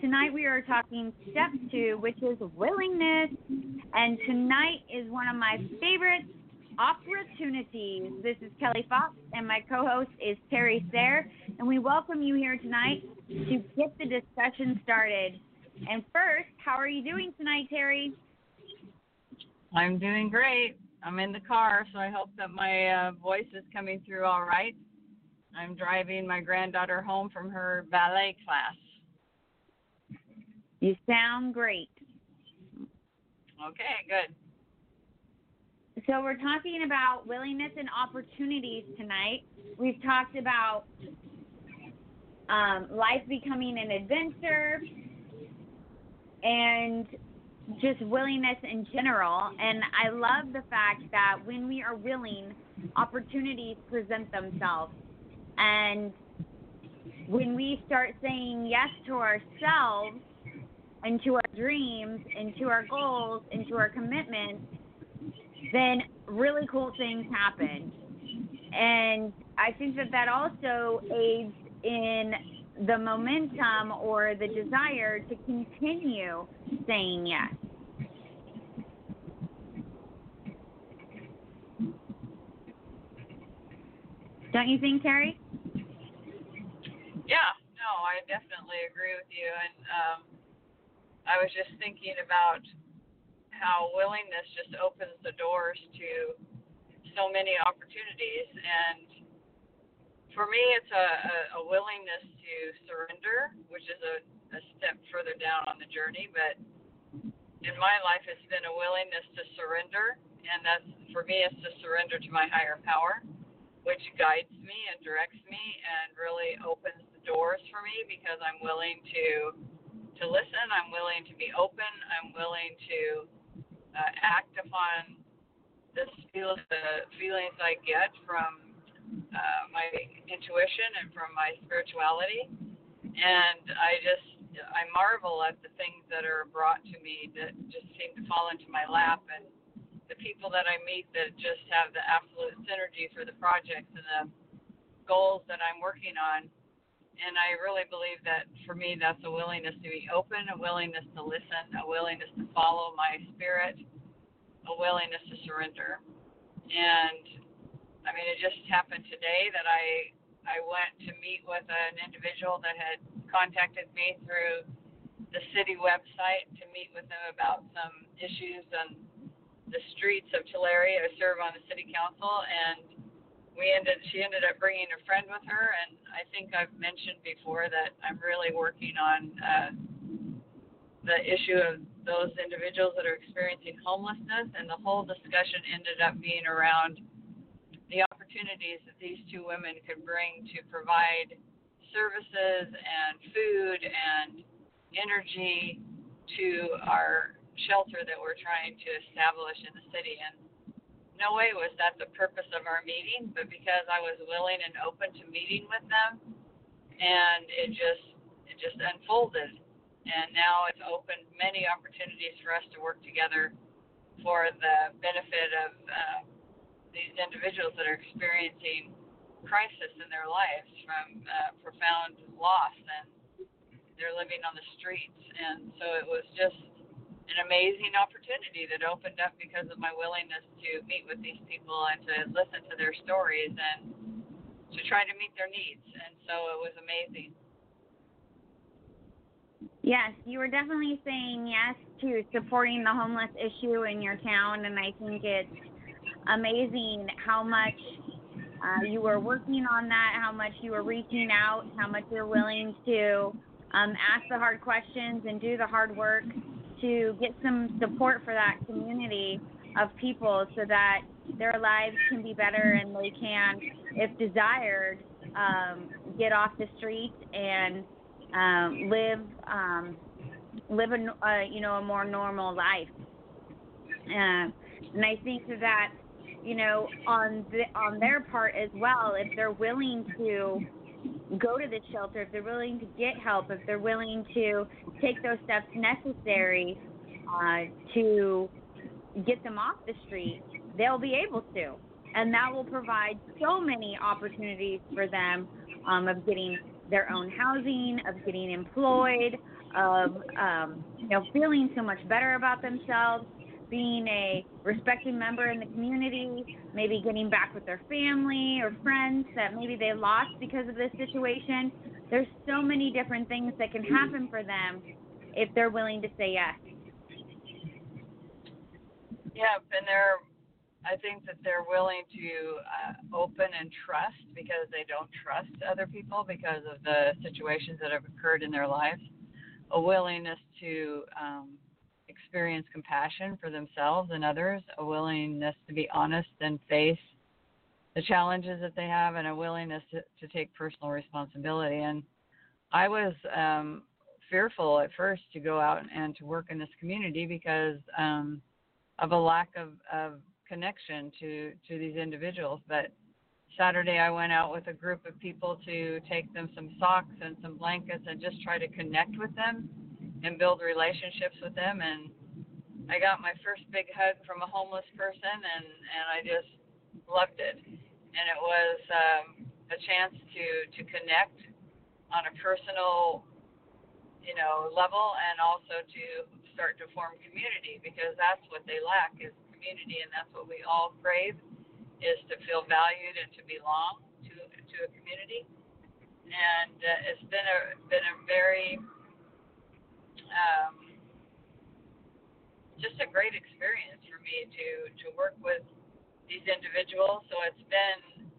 Tonight we are talking step two, which is willingness. And tonight is one of my favorite opportunities. This is Kelly Fox, and my co host is Terry Sayre. And we welcome you here tonight to get the discussion started. And first, how are you doing tonight, Terry? I'm doing great. I'm in the car, so I hope that my uh, voice is coming through all right. I'm driving my granddaughter home from her ballet class. You sound great. Okay, good. So, we're talking about willingness and opportunities tonight. We've talked about um, life becoming an adventure and just willingness in general. And I love the fact that when we are willing, opportunities present themselves. And when we start saying yes to ourselves and to our dreams and to our goals and to our commitments, then really cool things happen. And I think that that also aids in the momentum or the desire to continue saying yes. Don't you think, Terry? Yeah, no, I definitely agree with you. And um, I was just thinking about how willingness just opens the doors to so many opportunities. And for me, it's a, a, a willingness to surrender, which is a, a step further down on the journey. But in my life, it's been a willingness to surrender. And that's, for me, it's to surrender to my higher power which guides me and directs me and really opens the doors for me because I'm willing to to listen. I'm willing to be open. I'm willing to uh, act upon this feel the feelings I get from uh, my intuition and from my spirituality. And I just I marvel at the things that are brought to me that just seem to fall into my lap and the people that I meet that just have the absolute synergy for the projects and the goals that I'm working on. And I really believe that for me, that's a willingness to be open, a willingness to listen, a willingness to follow my spirit, a willingness to surrender. And I mean, it just happened today that I I went to meet with an individual that had contacted me through the city website to meet with them about some issues and the streets of Tulare. I serve on the city council, and we ended. She ended up bringing a friend with her, and I think I've mentioned before that I'm really working on uh, the issue of those individuals that are experiencing homelessness, and the whole discussion ended up being around the opportunities that these two women could bring to provide services and food and energy to our shelter that we're trying to establish in the city. And no way was that the purpose of our meeting, but because I was willing and open to meeting with them, and it just it just unfolded. And now it's opened many opportunities for us to work together for the benefit of uh, these individuals that are experiencing crisis in their lives from uh, profound loss and they're living on the streets. And so it was just an amazing opportunity that opened up because of my willingness to meet with these people and to listen to their stories and to try to meet their needs. And so it was amazing. Yes, you were definitely saying yes to supporting the homeless issue in your town, and I think it's amazing how much uh, you were working on that, how much you were reaching out, how much you're willing to um, ask the hard questions and do the hard work to get some support for that community of people so that their lives can be better and they can, if desired, um, get off the streets and um, live um, live a uh, you know a more normal life. Uh, and I think that you know on the, on their part as well, if they're willing to go to the shelter, if they're willing to get help, if they're willing to take those steps necessary uh, to get them off the street, they'll be able to. And that will provide so many opportunities for them um, of getting their own housing, of getting employed, of um, you know feeling so much better about themselves, being a respected member in the community, maybe getting back with their family or friends that maybe they lost because of this situation. There's so many different things that can happen for them if they're willing to say yes. Yeah, and they're I think that they're willing to uh, open and trust because they don't trust other people because of the situations that have occurred in their lives. A willingness to um, experience compassion for themselves and others, a willingness to be honest and face the challenges that they have, and a willingness to, to take personal responsibility. And I was um, fearful at first to go out and to work in this community because um, of a lack of, of connection to to these individuals. But Saturday I went out with a group of people to take them some socks and some blankets and just try to connect with them and build relationships with them and I got my first big hug from a homeless person and and I just loved it. And it was um a chance to to connect on a personal you know level and also to start to form community because that's what they lack is community, and that's what we all crave is to feel valued and to belong to to a community. And uh, it's been a been a very um, just a great experience for me to to work with these individuals. So it's been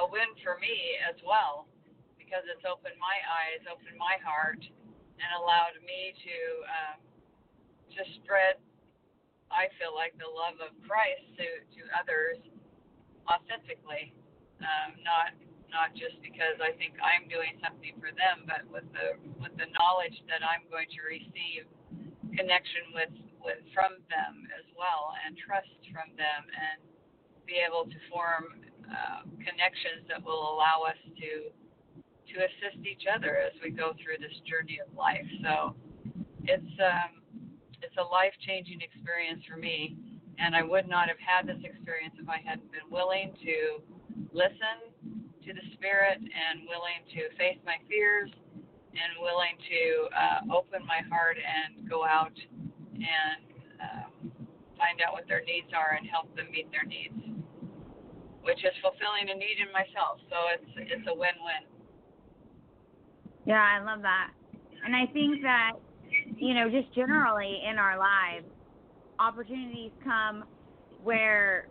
a win for me as well because it's opened my eyes, opened my heart, and allowed me to um, to spread I feel like the love of Christ to to others authentically, um, not not just because I think I'm doing something for them, but with the with the knowledge that I'm going to receive connection with with from them as well, and trust from them, and be able to form uh, connections that will allow us to to assist each other as we go through this journey of life. So it's um, it's a life changing experience for me. And I would not have had this experience if I hadn't been willing to listen to the Spirit and willing to face my fears and willing to uh, open my heart and go out and uh, find out what their needs are and help them meet their needs, which is fulfilling a need in myself. So it's it's a win-win. Yeah, I love that, and I think that you know, just generally in our lives, opportunities come where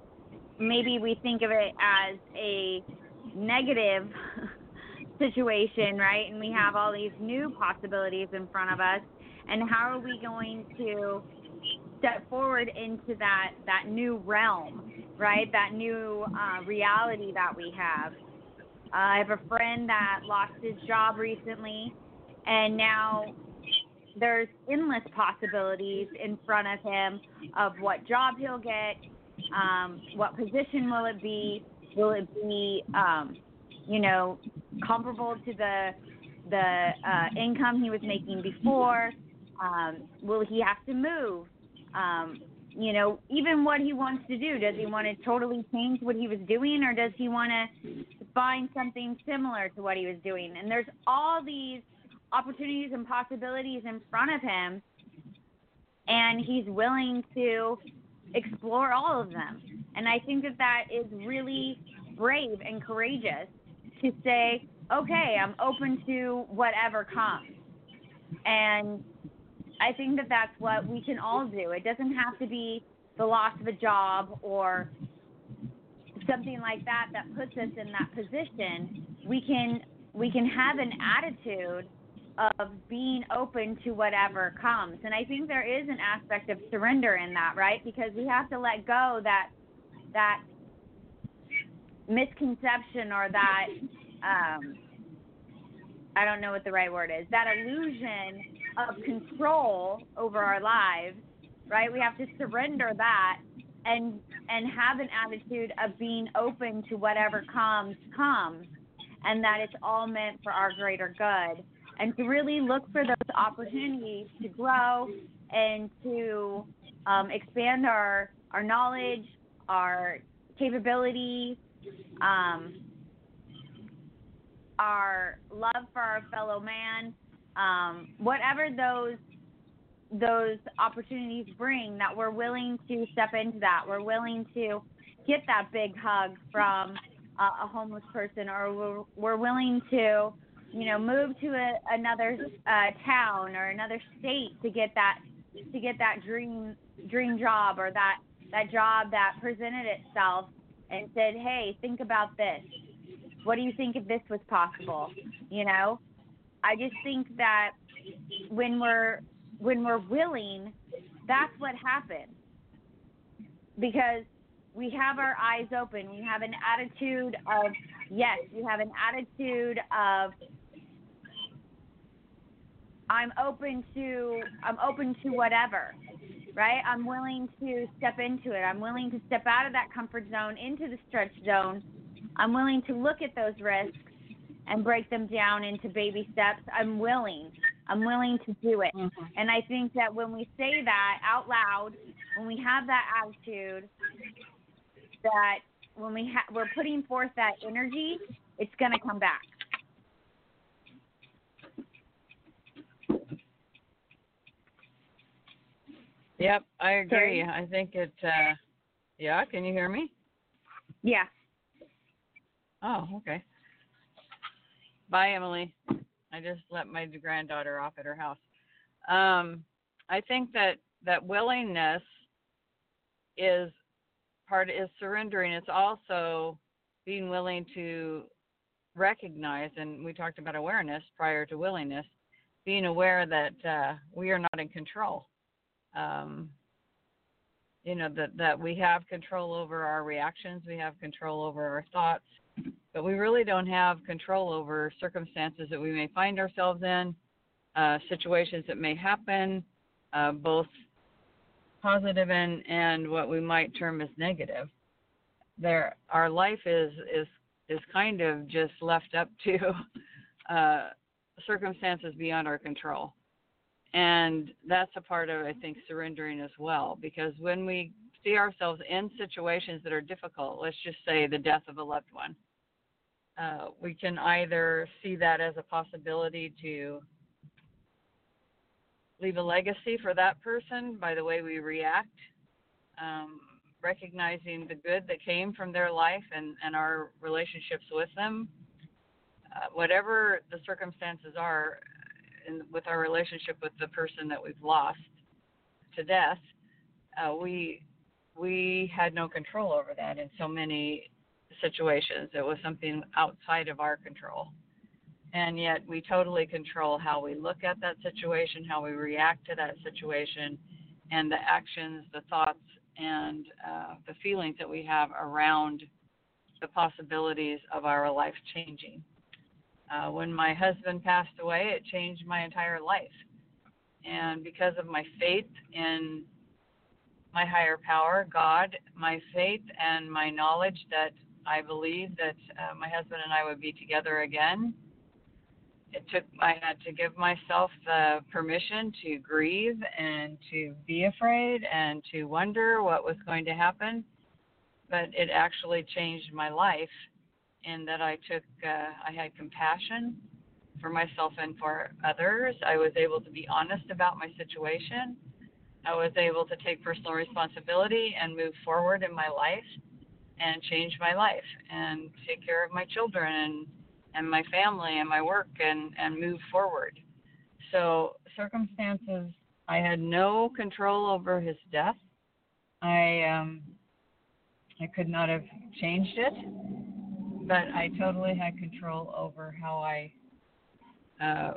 maybe we think of it as a negative situation, right? And we have all these new possibilities in front of us. And how are we going to step forward into that that new realm, right? That new uh, reality that we have. Uh, I have a friend that lost his job recently, and now there's endless possibilities in front of him of what job he'll get, um, what position will it be, will it be, um, you know, comparable to the the uh, income he was making before? Um, will he have to move? Um, you know, even what he wants to do. Does he want to totally change what he was doing, or does he want to find something similar to what he was doing? And there's all these opportunities and possibilities in front of him, and he's willing to explore all of them. And I think that that is really brave and courageous to say, okay, I'm open to whatever comes. And I think that that's what we can all do. It doesn't have to be the loss of a job or something like that that puts us in that position. We can we can have an attitude of being open to whatever comes. And I think there is an aspect of surrender in that, right? Because we have to let go that that misconception or that um I don't know what the right word is. That illusion of control over our lives, right? We have to surrender that and and have an attitude of being open to whatever comes comes and that it's all meant for our greater good and to really look for those opportunities to grow and to um, expand our our knowledge, our capability, um, our love for our fellow man, um, whatever those those opportunities bring, that we're willing to step into that. We're willing to get that big hug from uh, a homeless person, or we're, we're willing to, you know, move to a, another uh, town or another state to get that to get that dream dream job or that that job that presented itself and said, "Hey, think about this. What do you think if this was possible?" You know, I just think that when we're when we're willing, that's what happens. Because we have our eyes open. We have an attitude of yes. We have an attitude of I'm open to I'm open to whatever. Right? I'm willing to step into it. I'm willing to step out of that comfort zone into the stretch zone. I'm willing to look at those risks and break them down into baby steps. I'm willing. I'm willing to do it. Mm-hmm. And I think that when we say that out loud, when we have that attitude, that when we ha- we're putting forth that energy, it's going to come back. Yep, I agree. Sorry? I think it. Uh, yeah, can you hear me? Yeah. Oh, okay. Bye, Emily. I just let my granddaughter off at her house. Um, I think that that willingness is part is surrendering. It's also being willing to recognize, and we talked about awareness prior to willingness, being aware that uh, we are not in control. Um, you know that that we have control over our reactions, we have control over our thoughts, but we really don't have control over circumstances that we may find ourselves in, uh, situations that may happen, uh, both positive and, and what we might term as negative. There, our life is is is kind of just left up to uh, circumstances beyond our control, and that's a part of I think surrendering as well. Because when we see ourselves in situations that are difficult, let's just say the death of a loved one, uh, we can either see that as a possibility to leave a legacy for that person by the way we react, um, recognizing the good that came from their life and, and our relationships with them. Uh, whatever the circumstances are in, with our relationship with the person that we've lost to death, uh, we we had no control over that in so many situations. It was something outside of our control and yet we totally control how we look at that situation, how we react to that situation, and the actions, the thoughts, and uh, the feelings that we have around the possibilities of our life changing. Uh, when my husband passed away, it changed my entire life. And because of my faith in my higher power, God, my faith and my knowledge that I believe that uh, my husband and I would be together again, it took I had to give myself the permission to grieve and to be afraid and to wonder what was going to happen. But it actually changed my life in that I took uh, I had compassion for myself and for others. I was able to be honest about my situation. I was able to take personal responsibility and move forward in my life and change my life and take care of my children and and my family and my work and and move forward. So circumstances, I had no control over his death. I um, I could not have changed it, but I totally had control over how I uh,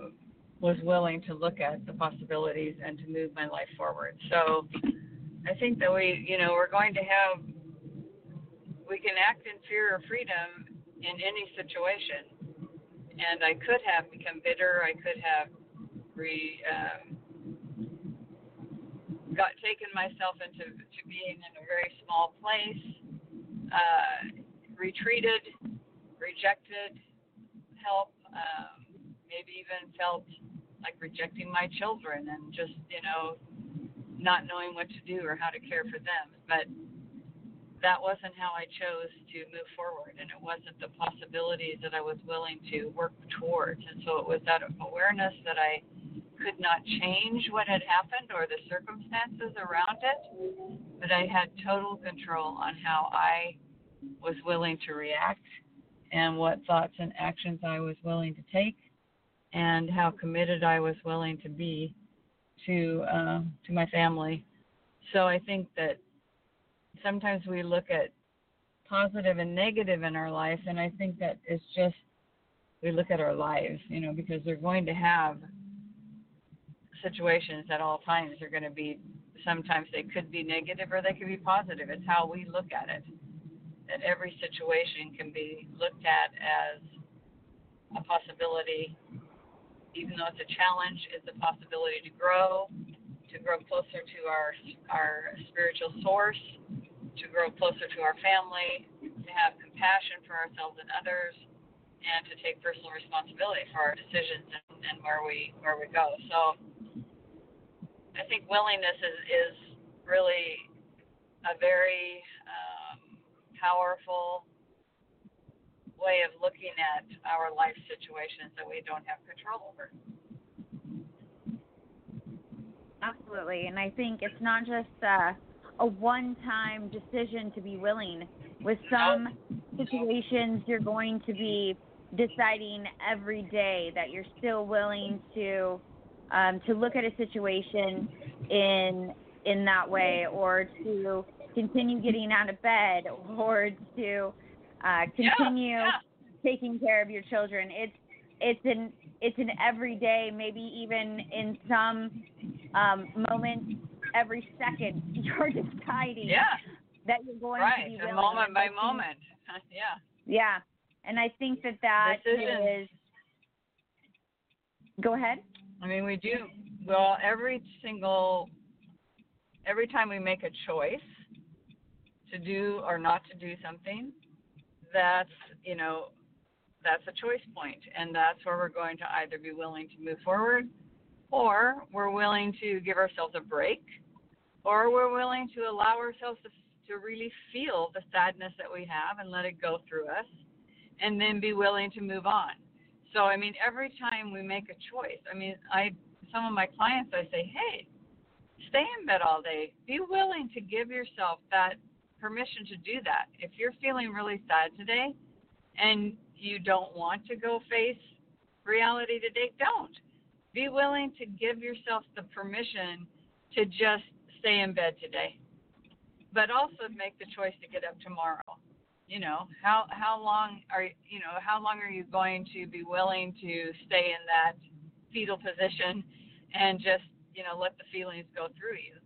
was willing to look at the possibilities and to move my life forward. So I think that we, you know, we're going to have, we can act in fear or freedom in any situation and I could have become bitter. I could have re um, got taken myself into to being in a very small place, uh, retreated, rejected help, um, maybe even felt like rejecting my children and just you know not knowing what to do or how to care for them. But that wasn't how I chose to move forward, and it wasn't the possibilities that I was willing to work towards. And so it was that awareness that I could not change what had happened or the circumstances around it, but I had total control on how I was willing to react and what thoughts and actions I was willing to take and how committed I was willing to be to uh, to my family. So I think that sometimes we look at positive and negative in our life, and I think that it's just we look at our lives, you know, because they're going to have situations at all times. They're going to be sometimes they could be negative or they could be positive. It's how we look at it. That every situation can be looked at as a possibility, even though it's a challenge, it's a possibility to grow, to grow closer to our our spiritual source, to grow closer to our family, to have compassion for ourselves and others, and to take personal responsibility for our decisions and, and where we where we go. So I think willingness is is really a very um, powerful way of looking at our life situations that we don't have control over. Absolutely, and I think it's not just uh, a one-time decision to be willing. With some situations, you're going to be deciding every day that you're still willing to um, to look at a situation in in that way, or to continue getting out of bed, or to uh, continue yeah, yeah. taking care of your children. It's it's an it's an everyday, maybe even in some um, moments every second you're deciding Yeah, that you're going right. to be willing. moment by moment. Yeah. Yeah, and I think that that is. Go ahead. I mean, we do well every single every time we make a choice to do or not to do something, that's you know that's a choice point, and that's where we're going to either be willing to move forward, or we're willing to give ourselves a break, or we're willing to allow ourselves to to really feel the sadness that we have and let it go through us, and then be willing to move on. So I mean, every time we make a choice, I mean, I some of my clients I say, hey, stay in bed all day. Be willing to give yourself that permission to do that. If you're feeling really sad today, and you don't want to go face reality today, don't. Be willing to give yourself the permission to just stay in bed today, but also make the choice to get up tomorrow. You know how how long are you know how long are you going to be willing to stay in that fetal position and just you know let the feelings go through you?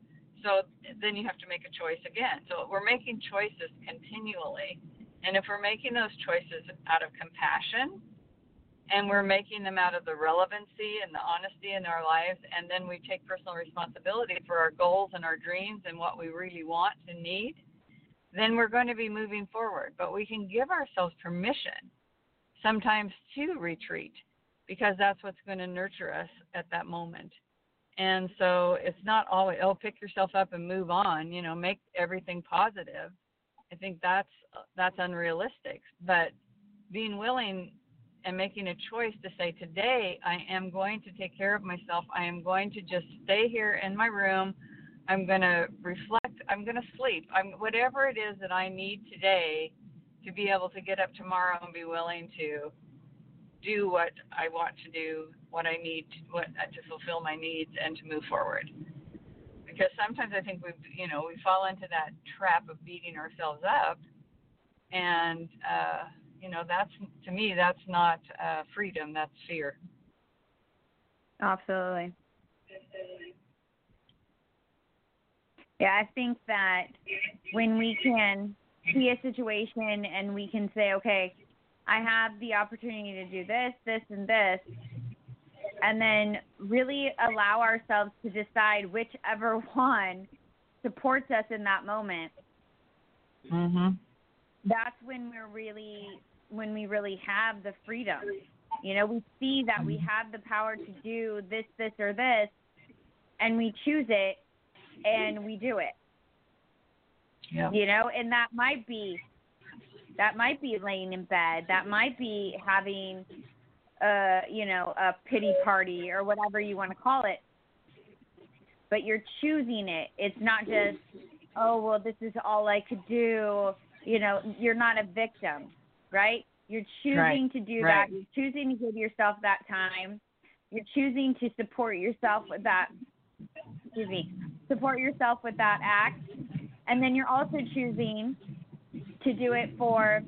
So then you have to make a choice again. So we're making choices continually. And if we're making those choices out of compassion and we're making them out of the relevancy and the honesty in our lives and then we take personal responsibility for our goals and our dreams and what we really want and need then we're going to be moving forward. But we can give ourselves permission sometimes to retreat because that's what's going to nurture us at that moment. And so it's not always, oh, pick yourself up and move on, you know, make everything positive. I think that's that's unrealistic. But being willing and making a choice to say today I am going to take care of myself. I am going to just stay here in my room. I'm going to reflect. I'm going to sleep. I'm whatever it is that I need today to be able to get up tomorrow and be willing to do what I want to do, what I need to, what, to fulfill my needs and to move forward. Because sometimes I think we, you know, we fall into that trap of beating ourselves up, and uh, you know, that's to me, that's not uh, freedom. That's fear. Absolutely. Yeah, I think that when we can see a situation and we can say, okay, I have the opportunity to do this, this, and this, and then really allow ourselves to decide whichever one supports us in that moment. Mhm. That's when we're really when we really have the freedom. You know, we see that we mm-hmm. have the power to do this, this, or this, and we choose it and we do it. Yeah. You know, and that might be that might be laying in bed. That might be having a you know a pity party or whatever you want to call it. But you're choosing it. It's not just oh well this is all I could do. You know, you're not a victim, right? You're choosing Right, to do right. that. You're choosing to give yourself that time. You're choosing to support yourself with that. Excuse me. Support yourself with that act, and then you're also choosing to do it for,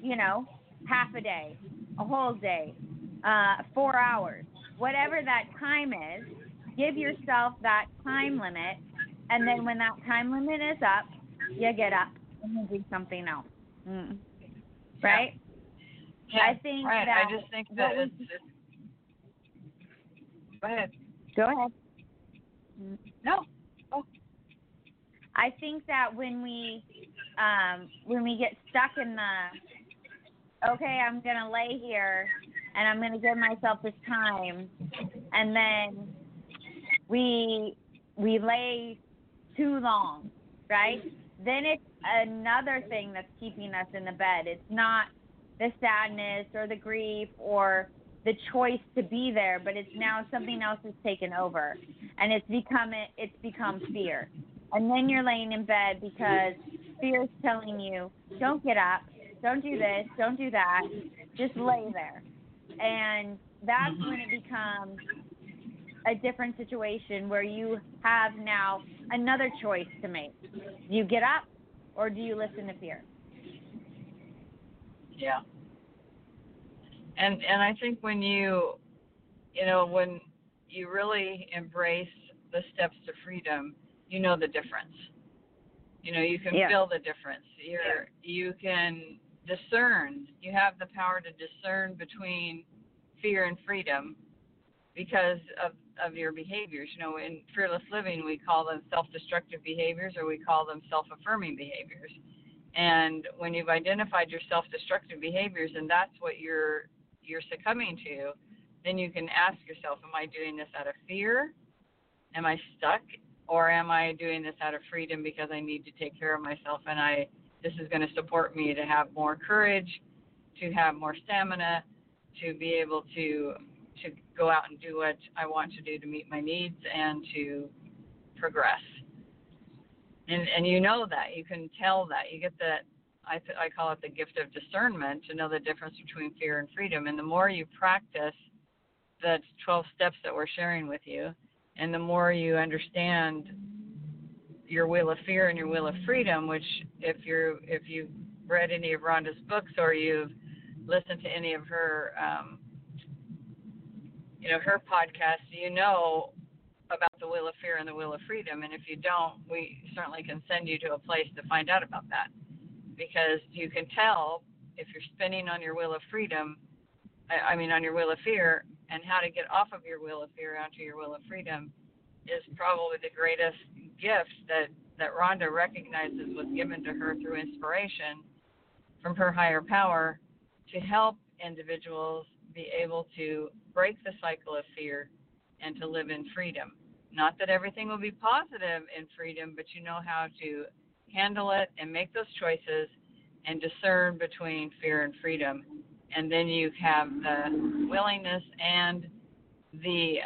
you know, half a day, a whole day, uh, four hours, whatever that time is. Give yourself that time limit, and then when that time limit is up, you get up do something else. Mm. Right? Yeah, I think right. that I just think that it's, it's. Go ahead. Go ahead. No. Oh. I think that when we um when we get stuck in the okay, I'm gonna lay here and I'm gonna give myself this time and then we we lay too long, right? Then it's another thing that's keeping us in the bed. It's not the sadness or the grief or the choice to be there, but it's now something else has taken over, and it's become it's become fear. And then you're laying in bed because fear is telling you, don't get up, don't do this, don't do that, just lay there. And that's when it becomes a different situation where you have now another choice to make. Do you get up or do you listen to fear? Yeah. And and I think when you you know, when you really embrace the steps to freedom, you know the difference. You know, you can Yeah. feel the difference. You're you can discern. You have the power to discern between fear and freedom because of of your behaviors. You know, in fearless living we call them self-destructive behaviors or we call them self-affirming behaviors. And when you've identified your self-destructive behaviors and that's what you're you're succumbing to, then you can ask yourself, am I doing this out of fear? Am I stuck? Or am I doing this out of freedom because I need to take care of myself and I this is going to support me to have more courage, to have more stamina, to be able to to go out and do what I want to do to meet my needs and to progress. And and you know that you can tell that you get that I I call it the gift of discernment to know the difference between fear and freedom. And the more you practice the 12 steps that we're sharing with you, and the more you understand your wheel of fear and your wheel of freedom, which if you're if you've read any of Rhonda's books or you've listened to any of her um, you know her podcast, you know about the wheel of fear and the wheel of freedom. And if you don't, we certainly can send you to a place to find out about that because you can tell if you're spinning on your wheel of freedom, I, I mean, on your wheel of fear, and how to get off of your wheel of fear onto your wheel of freedom is probably the greatest gift that, that Rhonda recognizes was given to her through inspiration from her higher power to help individuals be able to break the cycle of fear and to live in freedom. Not that everything will be positive in freedom, but you know how to handle it and make those choices and discern between fear and freedom. And then you have the willingness and the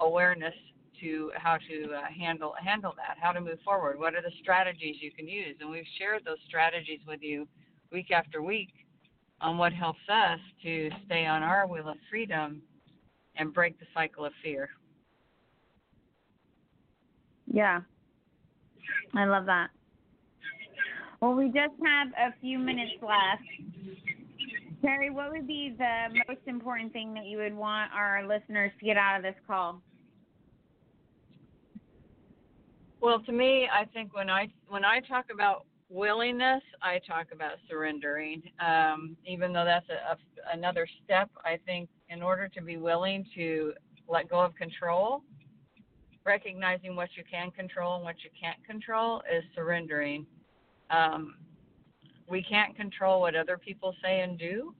awareness to how to uh, handle handle that, how to move forward. What are the strategies you can use? And we've shared those strategies with you week after week on what helps us to stay on our wheel of freedom and break the cycle of fear. Yeah. I love that. Well, we just have a few minutes left. Terry, what would be the most important thing that you would want our listeners to get out of this call? Well, to me, I think when I when I talk about willingness, I talk about surrendering. Um, even though that's a, a, another step, I think in order to be willing to let go of control. Recognizing what you can control and what you can't control is surrendering. Um, we can't control what other people say and do.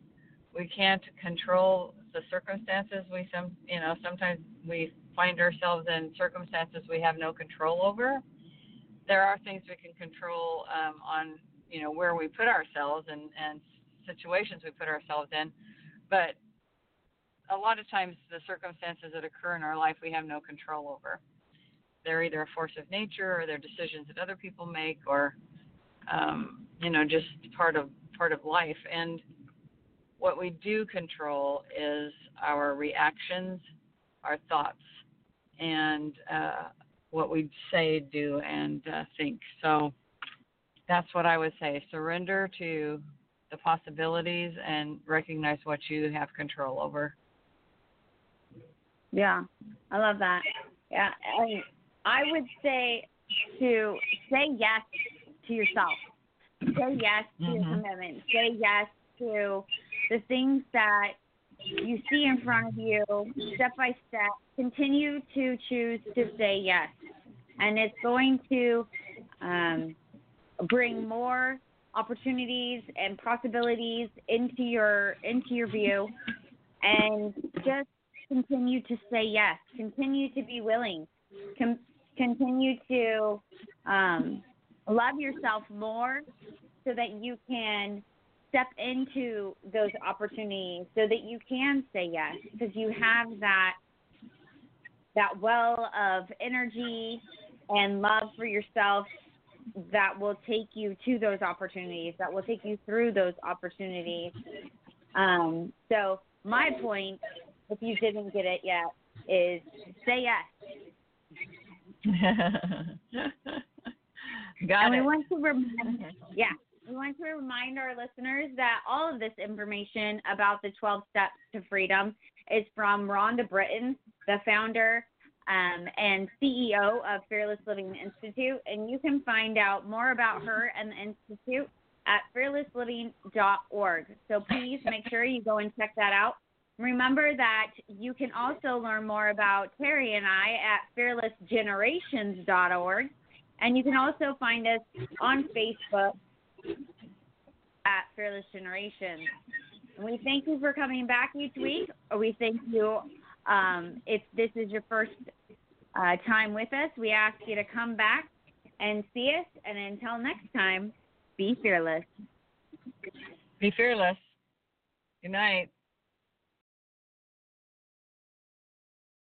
We can't control the circumstances. We some you know sometimes we find ourselves in circumstances we have no control over. There are things we can control um, on you know where we put ourselves and and situations we put ourselves in, but a lot of times the circumstances that occur in our life we have no control over. They're either a force of nature or they're decisions that other people make or um, you know just part of part of life and what we do control is our reactions, our thoughts, and uh, what we say, do, and uh, think. So that's what I would say. Surrender to the possibilities and recognize what you have control over. Yeah, I love that. Yeah, I, I would say to say yes to yourself. Say yes to mm-hmm. your commitment. Say yes to the things that you see in front of you step by step. Continue to choose to say yes. And it's going to um, bring more opportunities and possibilities into your into your view and just continue to say yes continue to be willing Com- continue to um, love yourself more so that you can step into those opportunities so that you can say yes because you have that that well of energy and love for yourself that will take you to those opportunities, that will take you through those opportunities. Um, so my point, if you didn't get it yet, is say yes. Got and it. we want to remind, yeah, we want to remind our listeners that all of this information about the 12 steps to freedom is from Rhonda Britten, the founder um, and CEO of Fearless Living Institute. And you can find out more about her and the Institute at fearlessliving.org. So please make sure you go and check that out. Remember that you can also learn more about Terry and I at fearlessgenerations.org. And you can also find us on Facebook at Fearless Generations. We thank you for coming back each week. We thank you um, if this is your first uh, time with us, we ask you to come back and see us. And until next time, be fearless. Be fearless. Good night.